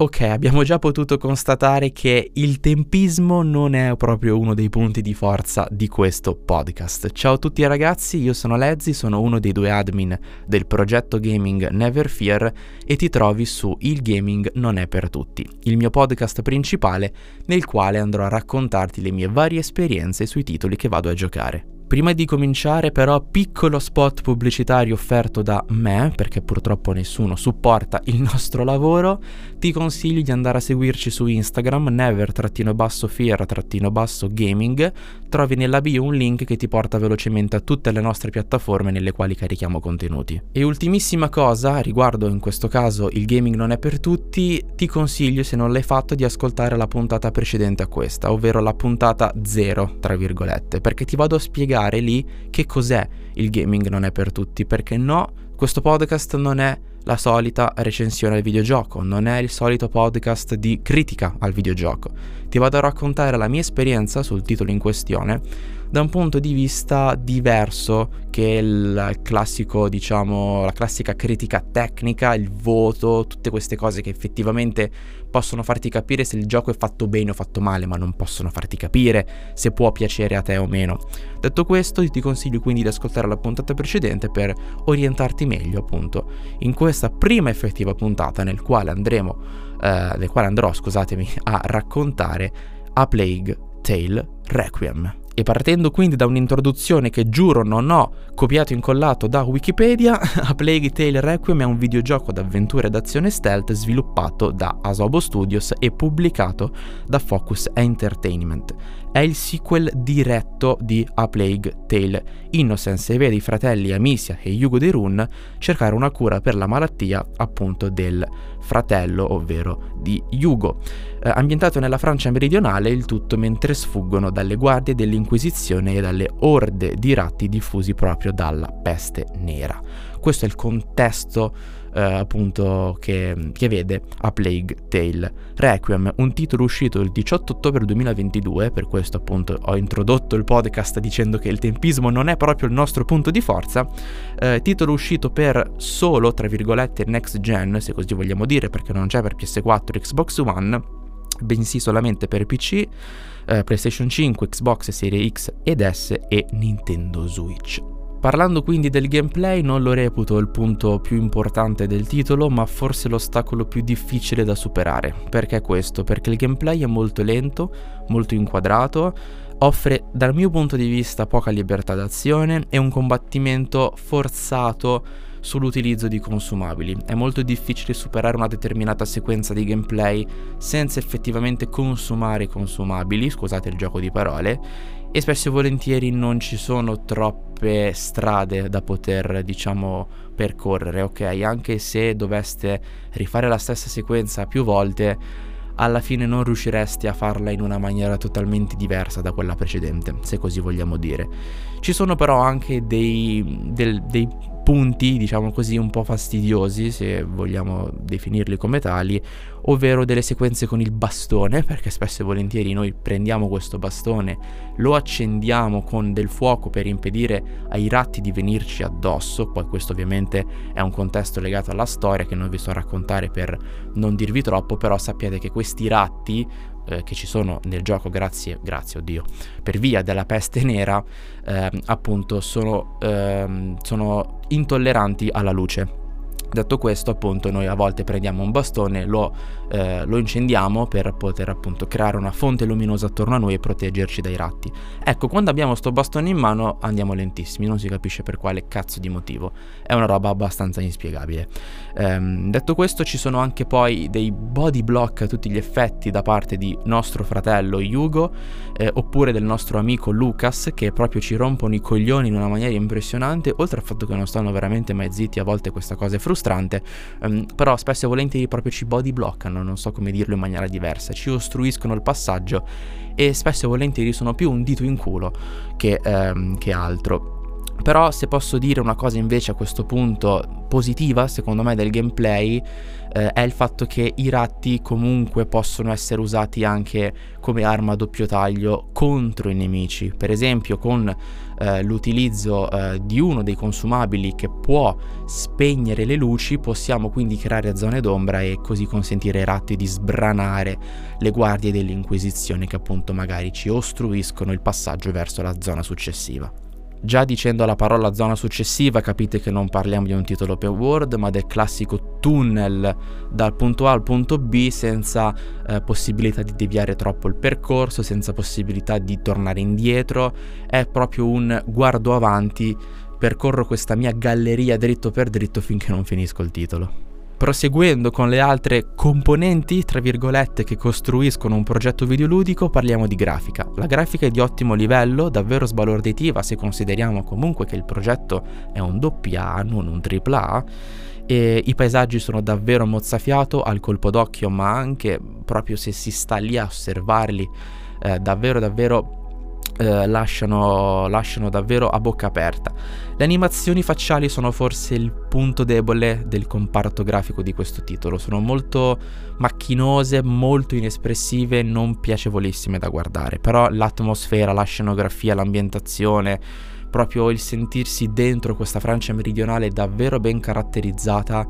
Ok, abbiamo già potuto constatare che il tempismo non è proprio uno dei punti di forza di questo podcast. Ciao a tutti ragazzi, io sono Lezzi, sono uno dei due admin del progetto gaming Never Fear e ti trovi su Il Gaming Non è per tutti, il mio podcast principale nel quale andrò a raccontarti le mie varie esperienze sui titoli che vado a giocare. Prima di cominciare però piccolo spot pubblicitario offerto da me, perché purtroppo nessuno supporta il nostro lavoro, ti consiglio di andare a seguirci su Instagram never-fear-gaming, trovi nella bio un link che ti porta velocemente a tutte le nostre piattaforme nelle quali carichiamo contenuti. E ultimissima cosa, riguardo in questo caso il gaming non è per tutti, ti consiglio se non l'hai fatto di ascoltare la puntata precedente a questa, ovvero la puntata 0, tra virgolette, perché ti vado a spiegare spiegare lì che cos'è il gaming non è per tutti, perché no, questo podcast non è la solita recensione al videogioco, non è il solito podcast di critica al videogioco. Ti vado a raccontare la mia esperienza sul titolo in questione da un punto di vista diverso che il classico, diciamo, la classica critica tecnica, il voto, tutte queste cose che effettivamente possono farti capire se il gioco è fatto bene o fatto male, ma non possono farti capire se può piacere a te o meno. Detto questo, ti consiglio quindi di ascoltare la puntata precedente per orientarti meglio, appunto, in questa prima effettiva puntata nel quale andremo, eh, nel quale andrò, scusatemi, a raccontare A Plague Tale Requiem. E partendo quindi da un'introduzione che giuro non ho copiato e incollato da Wikipedia, A Plague Tale Requiem è un videogioco d'avventura ed azione stealth sviluppato da Asobo Studios e pubblicato da Focus Entertainment. È il sequel diretto di A Plague Tale. Innocence vede i fratelli Amicia e Yugo De Run cercare una cura per la malattia appunto del fratello, ovvero di Yugo. Eh, ambientato nella Francia meridionale, il tutto mentre sfuggono dalle guardie dell'Inquisizione e dalle orde di ratti diffusi proprio dalla peste nera. Questo è il contesto eh, appunto che, che, vede A Plague Tale Requiem, un titolo uscito il 18 ottobre 2022, per questo appunto ho introdotto il podcast dicendo che il tempismo non è proprio il nostro punto di forza, eh, titolo uscito per solo, tra virgolette, next gen, se così vogliamo dire, perché non c'è per PS4 e Xbox One, bensì solamente per PC, eh, PlayStation 5, Xbox Series X ed S e Nintendo Switch. Parlando quindi del gameplay non lo reputo il punto più importante del titolo, ma forse l'ostacolo più difficile da superare. Perché questo? Perché il gameplay è molto lento, molto inquadrato, offre dal mio punto di vista poca libertà d'azione e un combattimento forzato sull'utilizzo di consumabili. È molto difficile superare una determinata sequenza di gameplay senza effettivamente consumare consumabili, scusate il gioco di parole, e spesso e volentieri non ci sono troppe strade da poter, diciamo, percorrere, ok? Anche se doveste rifare la stessa sequenza più volte, alla fine non riusciresti a farla in una maniera totalmente diversa da quella precedente, se così vogliamo dire. Ci sono però anche dei, del, dei punti, diciamo così, un po' fastidiosi, se vogliamo definirli come tali, ovvero delle sequenze con il bastone, perché spesso e volentieri noi prendiamo questo bastone, lo accendiamo con del fuoco per impedire ai ratti di venirci addosso, poi questo ovviamente è un contesto legato alla storia che non vi sto a raccontare per non dirvi troppo, però sappiate che questi ratti eh, che ci sono nel gioco grazie, grazie oddio, per via della peste nera, eh, appunto sono, ehm, sono intolleranti alla luce. Detto questo, appunto, noi a volte prendiamo un bastone, lo, eh, lo, incendiamo per poter appunto creare una fonte luminosa attorno a noi e proteggerci dai ratti. Ecco, quando abbiamo sto bastone in mano andiamo lentissimi, non si capisce per quale cazzo di motivo. È una roba abbastanza inspiegabile. Ehm, detto questo, ci sono anche poi dei body block a tutti gli effetti da parte di nostro fratello Yugo, eh, oppure del nostro amico Lucas, che proprio ci rompono i coglioni in una maniera impressionante, oltre al fatto che non stanno veramente mai zitti, a volte questa cosa è frustrante frustrante, um, però spesso e volentieri proprio ci body bloccano, non so come dirlo in maniera diversa, ci ostruiscono il passaggio e spesso e volentieri sono più un dito in culo che, um, che altro. Però se posso dire una cosa invece a questo punto positiva, secondo me, del gameplay, eh, è il fatto che i ratti comunque possono essere usati anche come arma a doppio taglio contro i nemici. Per esempio con eh, l'utilizzo eh, di uno dei consumabili che può spegnere le luci, possiamo quindi creare zone d'ombra e così consentire ai ratti di sbranare le guardie dell'Inquisizione che appunto magari ci ostruiscono il passaggio verso la zona successiva. Già dicendo la parola zona successiva capite che non parliamo di un titolo open world ma del classico tunnel dal punto A al punto B senza eh, possibilità di deviare troppo il percorso, senza possibilità di tornare indietro, è proprio un guardo avanti, percorro questa mia galleria dritto per dritto finché non finisco il titolo. Proseguendo con le altre componenti, tra virgolette, che costruiscono un progetto videoludico, parliamo di grafica. La grafica è di ottimo livello, davvero sbalorditiva se consideriamo comunque che il progetto è un AA, non un AAA, e i paesaggi sono davvero mozzafiato al colpo d'occhio, ma anche proprio se si sta lì a osservarli, eh, davvero davvero eh, lasciano, lasciano davvero a bocca aperta. Le animazioni facciali sono forse il punto debole del comparto grafico di questo titolo, sono molto macchinose, molto inespressive, non piacevolissime da guardare, però l'atmosfera, la scenografia, l'ambientazione, proprio il sentirsi dentro questa Francia meridionale davvero ben caratterizzata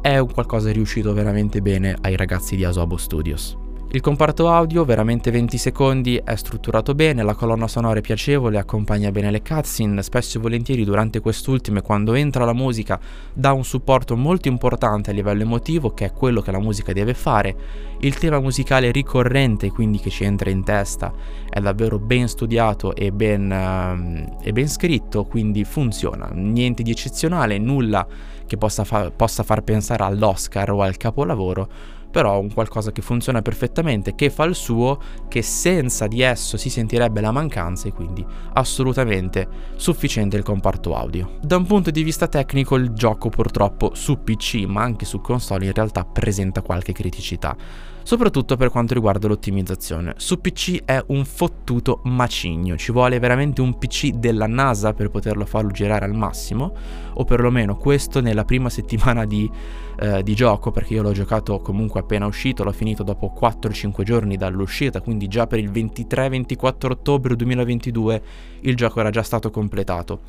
è un qualcosa riuscito veramente bene ai ragazzi di Asobo Studios. Il comparto audio, veramente 20 secondi, è strutturato bene, la colonna sonora è piacevole, accompagna bene le cutscene, spesso e volentieri durante quest'ultime quando entra la musica dà un supporto molto importante a livello emotivo che è quello che la musica deve fare. Il tema musicale ricorrente, quindi che ci entra in testa, è davvero ben studiato e ben, uh, e ben scritto, quindi funziona. Niente di eccezionale, nulla che possa, fa- possa far pensare all'Oscar o al capolavoro, però un qualcosa che funziona perfettamente, che fa il suo, che senza di esso si sentirebbe la mancanza e quindi assolutamente sufficiente il comparto audio. Da un punto di vista tecnico il gioco purtroppo su PC ma anche su console in realtà presenta qualche criticità soprattutto per quanto riguarda l'ottimizzazione. Su PC è un fottuto macigno, ci vuole veramente un PC della NASA per poterlo farlo girare al massimo, o perlomeno questo nella prima settimana di, eh, di gioco, perché io l'ho giocato comunque appena uscito, l'ho finito dopo 4-5 giorni dall'uscita, quindi già per il 23-24 ottobre 2022 il gioco era già stato completato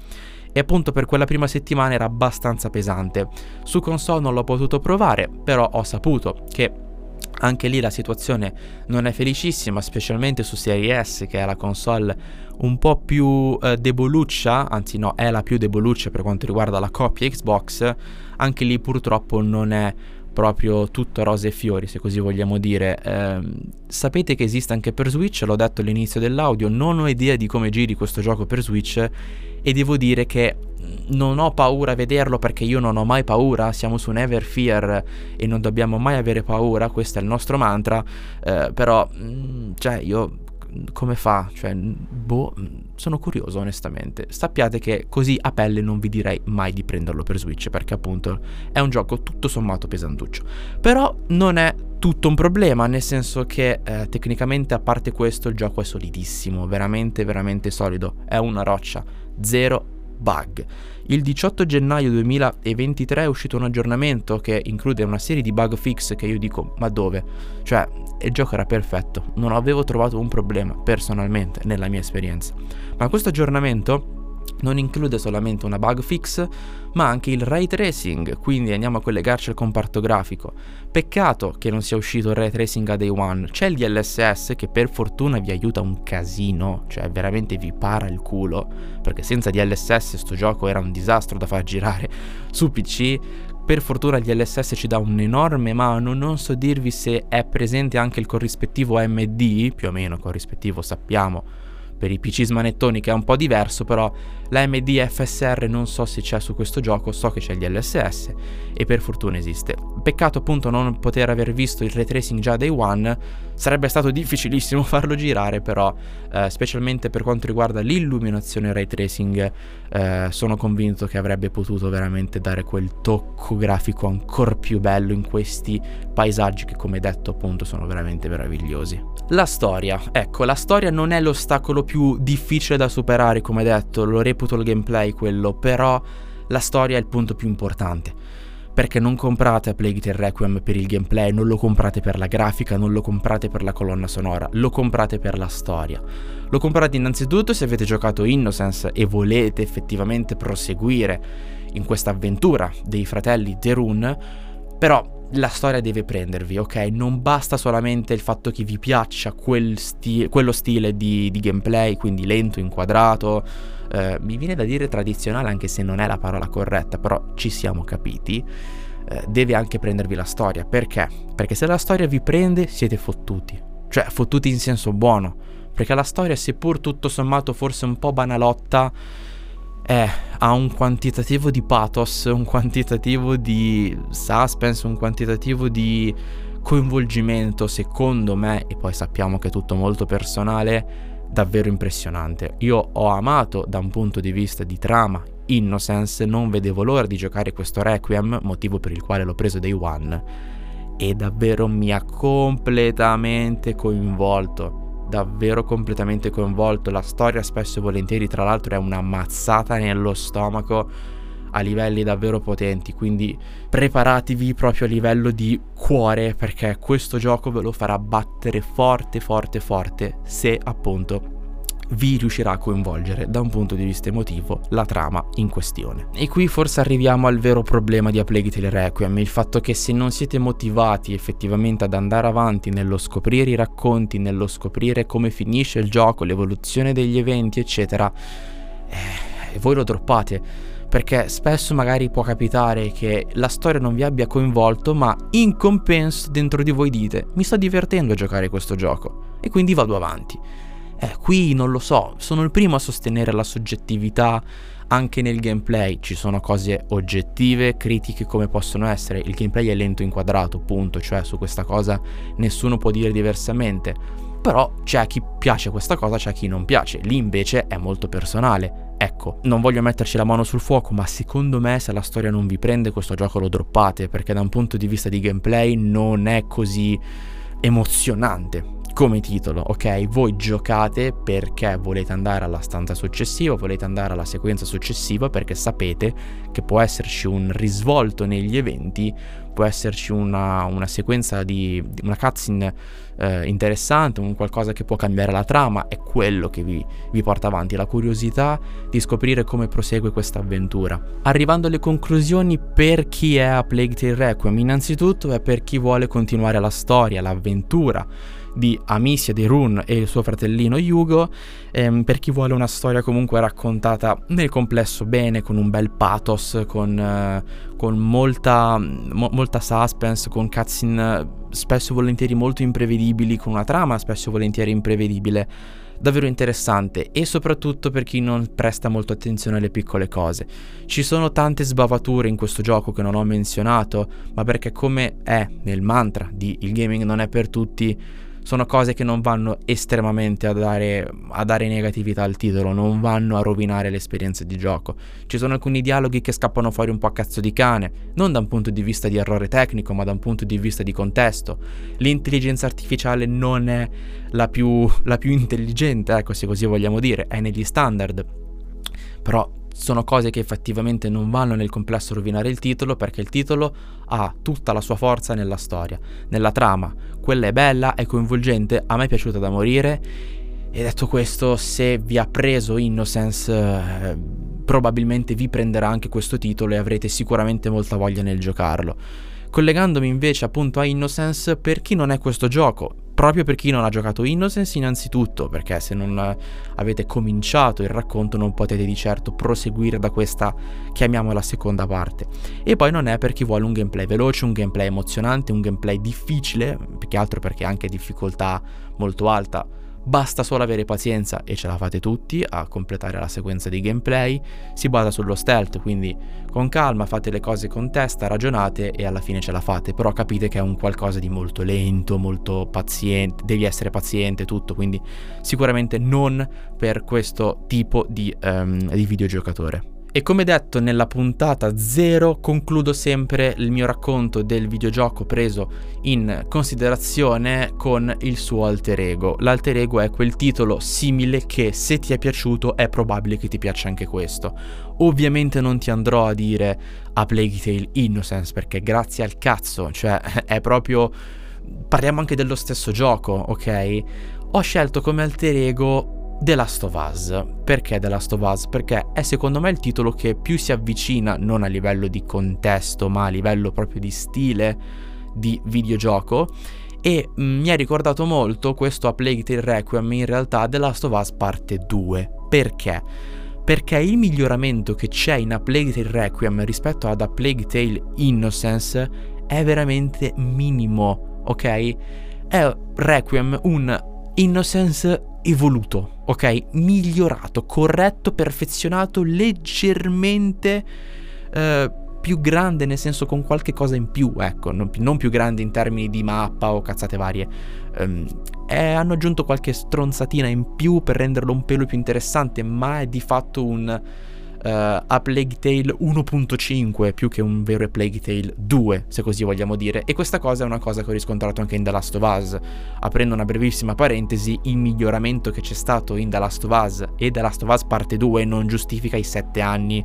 e appunto per quella prima settimana era abbastanza pesante. Su console non l'ho potuto provare, però ho saputo che anche lì la situazione non è felicissima, specialmente su Serie S, che è la console un po' più eh, deboluccia, anzi no, è la più deboluccia per quanto riguarda la coppia Xbox. Anche lì purtroppo non è proprio tutto rose e fiori, se così vogliamo dire. Eh, sapete che esiste anche per Switch, l'ho detto all'inizio dell'audio, non ho idea di come giri questo gioco per Switch e devo dire che non ho paura a vederlo perché io non ho mai paura, siamo su Never Fear e non dobbiamo mai avere paura, questo è il nostro mantra, eh, però cioè io come fa? Cioè, boh, sono curioso onestamente. Sappiate che così a pelle non vi direi mai di prenderlo per Switch perché appunto è un gioco tutto sommato pesantuccio. Però non è tutto un problema, nel senso che eh, tecnicamente a parte questo il gioco è solidissimo, veramente veramente solido, è una roccia, zero bug. Il 18 gennaio 2023 è uscito un aggiornamento che include una serie di bug fix che io dico ma dove? Cioè il gioco era perfetto, non avevo trovato un problema personalmente nella mia esperienza. Ma questo aggiornamento non include solamente una bug fix, ma anche il ray tracing, quindi andiamo a collegarci al comparto grafico. Peccato che non sia uscito il ray tracing a day one, c'è il DLSS che per fortuna vi aiuta un casino, cioè veramente vi para il culo, perché senza DLSS sto gioco era un disastro da far girare su PC. Per fortuna il DLSS ci dà un'enorme mano, non so dirvi se è presente anche il corrispettivo AMD, più o meno corrispettivo sappiamo per i PC smanettoni che è un po' diverso, però l'AMD FSR non so se c'è su questo gioco, so che c'è il DLSS e per fortuna esiste. Peccato appunto non poter aver visto il ray tracing già day one, sarebbe stato difficilissimo farlo girare, però eh, specialmente per quanto riguarda l'illuminazione ray tracing eh, sono convinto che avrebbe potuto veramente dare quel tocco grafico ancora più bello in questi paesaggi che come detto appunto sono veramente meravigliosi. La storia, ecco, la storia non è l'ostacolo più difficile da superare, come detto, lo reputo il gameplay quello, però la storia è il punto più importante. Perché non comprate Plague Tale Requiem per il gameplay, non lo comprate per la grafica, non lo comprate per la colonna sonora, lo comprate per la storia. Lo comprate innanzitutto se avete giocato Innocence e volete effettivamente proseguire in questa avventura dei fratelli Derun, però la storia deve prendervi, ok? Non basta solamente il fatto che vi piaccia quel sti- quello stile di, di, gameplay, quindi lento, inquadrato, eh, mi viene da dire tradizionale anche se non è la parola corretta, però ci siamo capiti. Eh, deve anche prendervi la storia, perché? Perché se la storia vi prende siete fottuti, cioè fottuti in senso buono, perché la storia seppur tutto sommato forse un po' banalotta, è, ha un quantitativo di pathos, un quantitativo di suspense, un quantitativo di coinvolgimento, secondo me, e poi sappiamo che è tutto molto personale, davvero impressionante. Io ho amato da un punto di vista di trama Innocence, non vedevo l'ora di giocare questo Requiem, motivo per il quale l'ho preso day one, e davvero mi ha completamente coinvolto davvero completamente coinvolto. La storia spesso e volentieri, tra l'altro, è una mazzata nello stomaco a livelli davvero potenti, quindi preparatevi proprio a livello di cuore perché questo gioco ve lo farà battere forte forte forte se appunto vi riuscirà a coinvolgere da un punto di vista emotivo la trama in questione. E qui forse arriviamo al vero problema di A Plague Tale Requiem, il fatto che se non siete motivati effettivamente ad andare avanti nello scoprire i racconti, nello scoprire come finisce il gioco, l'evoluzione degli eventi, eccetera, eh, voi lo droppate perché spesso magari può capitare che la storia non vi abbia coinvolto, ma in compenso dentro di voi dite mi sto divertendo a giocare questo gioco e quindi vado avanti. Eh, qui non lo so, sono il primo a sostenere la soggettività anche nel gameplay. Ci sono cose oggettive, critiche come possono essere. Il gameplay è lento inquadrato, punto, cioè su questa cosa nessuno può dire diversamente. Però c'è chi piace questa cosa, c'è chi non piace. Lì invece è molto personale. Ecco, non voglio metterci la mano sul fuoco, ma secondo me se la storia non vi prende questo gioco lo droppate, perché da un punto di vista di gameplay non è così emozionante come titolo, ok? Voi giocate perché volete andare alla stanza successiva, volete andare alla sequenza successiva perché sapete che può esserci un risvolto negli eventi, può esserci una, una sequenza di una cutscene eh, interessante, un qualcosa che può cambiare la trama, è quello che vi, vi porta avanti, la curiosità di scoprire come prosegue questa avventura. Arrivando alle conclusioni, per chi è a Plague Tale Requiem, innanzitutto è per chi vuole continuare la storia, l'avventura di Amicia di Rune e il suo fratellino Yugo, ehm, per chi vuole una storia comunque raccontata nel complesso bene, con un bel pathos, con, eh, con molta, mo- molta suspense, con cutscene spesso e volentieri molto imprevedibili, con una trama spesso e volentieri imprevedibile davvero interessante e soprattutto per chi non presta molto attenzione alle piccole cose. Ci sono tante sbavature in questo gioco che non ho menzionato, ma perché come è nel mantra di il gaming non è per tutti, sono cose che non vanno estremamente a dare, a dare negatività al titolo, non vanno a rovinare l'esperienza di gioco. Ci sono alcuni dialoghi che scappano fuori un po' a cazzo di cane, non da un punto di vista di errore tecnico, ma da un punto di vista di contesto. L'intelligenza artificiale non è la più, la più intelligente, ecco se così vogliamo dire, è negli standard. Però sono cose che effettivamente non vanno nel complesso a rovinare il titolo perché il titolo ha tutta la sua forza nella storia, nella trama. Quella è bella, è coinvolgente, a me è piaciuta da morire. E detto questo, se vi ha preso Innocence, eh, probabilmente vi prenderà anche questo titolo e avrete sicuramente molta voglia nel giocarlo. Collegandomi invece appunto a Innocence, per chi non è questo gioco, proprio per chi non ha giocato Innocence innanzitutto, perché se non avete cominciato il racconto non potete di certo proseguire da questa, chiamiamola seconda parte. E poi non è per chi vuole un gameplay veloce, un gameplay emozionante, un gameplay difficile, più che altro perché ha anche difficoltà molto alta Basta solo avere pazienza e ce la fate tutti a completare la sequenza di gameplay. Si basa sullo stealth, quindi con calma fate le cose con testa, ragionate e alla fine ce la fate. Però capite che è un qualcosa di molto lento, molto paziente, devi essere paziente, tutto. Quindi sicuramente non per questo tipo di, um, di videogiocatore. E come detto nella puntata 0 concludo sempre il mio racconto del videogioco preso in considerazione con il suo alter ego. L'alter ego è quel titolo simile che se ti è piaciuto è probabile che ti piaccia anche questo. Ovviamente non ti andrò a dire a Plague Tale Innocence perché grazie al cazzo, cioè è proprio... Parliamo anche dello stesso gioco, ok? Ho scelto come alter ego The Last of Us. Perché The Last of Us? Perché è secondo me il titolo che più si avvicina, non a livello di contesto, ma a livello proprio di stile di videogioco. E mm, mi ha ricordato molto questo a Plague Tale Requiem in realtà The Last of Us parte 2. Perché? Perché il miglioramento che c'è in A Plague Tale Requiem rispetto ad A Plague Tale Innocence è veramente minimo, ok? È Requiem un Innocence evoluto, ok? Migliorato, corretto, perfezionato, leggermente eh, più grande, nel senso con qualche cosa in più, ecco, non, non più grande in termini di mappa o cazzate varie. Um, eh, hanno aggiunto qualche stronzatina in più per renderlo un pelo più interessante, ma è di fatto un a Plague Tale 1.5 più che un vero Plague Tale 2, se così vogliamo dire. E questa cosa è una cosa che ho riscontrato anche in The Last of Us. Aprendo una brevissima parentesi, il miglioramento che c'è stato in The Last of Us e The Last of Us parte 2 non giustifica i 7 anni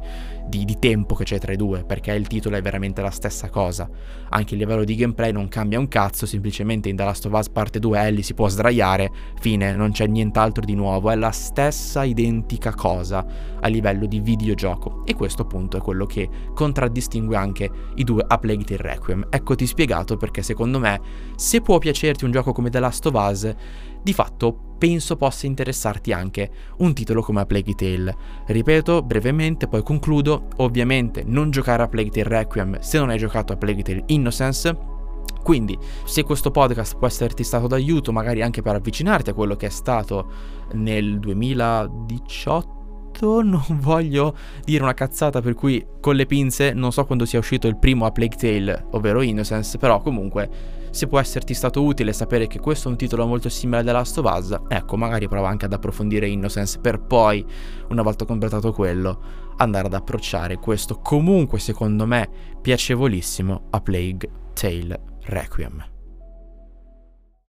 di, di, tempo che c'è tra i due, perché il titolo è veramente la stessa cosa. Anche il livello di gameplay non cambia un cazzo, semplicemente in The Last of Us parte 2 Ellie si può sdraiare, fine, non c'è nient'altro di nuovo, è la stessa identica cosa a livello di videogioco. E questo appunto è quello che contraddistingue anche i due A Plague Tale Requiem. Eccoti spiegato perché secondo me, se può piacerti un gioco come The Last of Us, di fatto penso possa interessarti anche un titolo come A Plague Tale. Ripeto brevemente, poi concludo, ovviamente non giocare a Plague Tale Requiem se non hai giocato a Plague Tale Innocence, quindi, se questo podcast può esserti stato d'aiuto, magari anche per avvicinarti a quello che è stato nel 2018, non voglio dire una cazzata per cui con le pinze non so quando sia uscito il primo a Plague Tale, ovvero Innocence, però comunque se può esserti stato utile sapere che questo è un titolo molto simile a The Last of Us, ecco, magari prova anche ad approfondire Innocence per poi, una volta completato quello, andare ad approcciare questo comunque secondo me piacevolissimo a Plague Tale Requiem.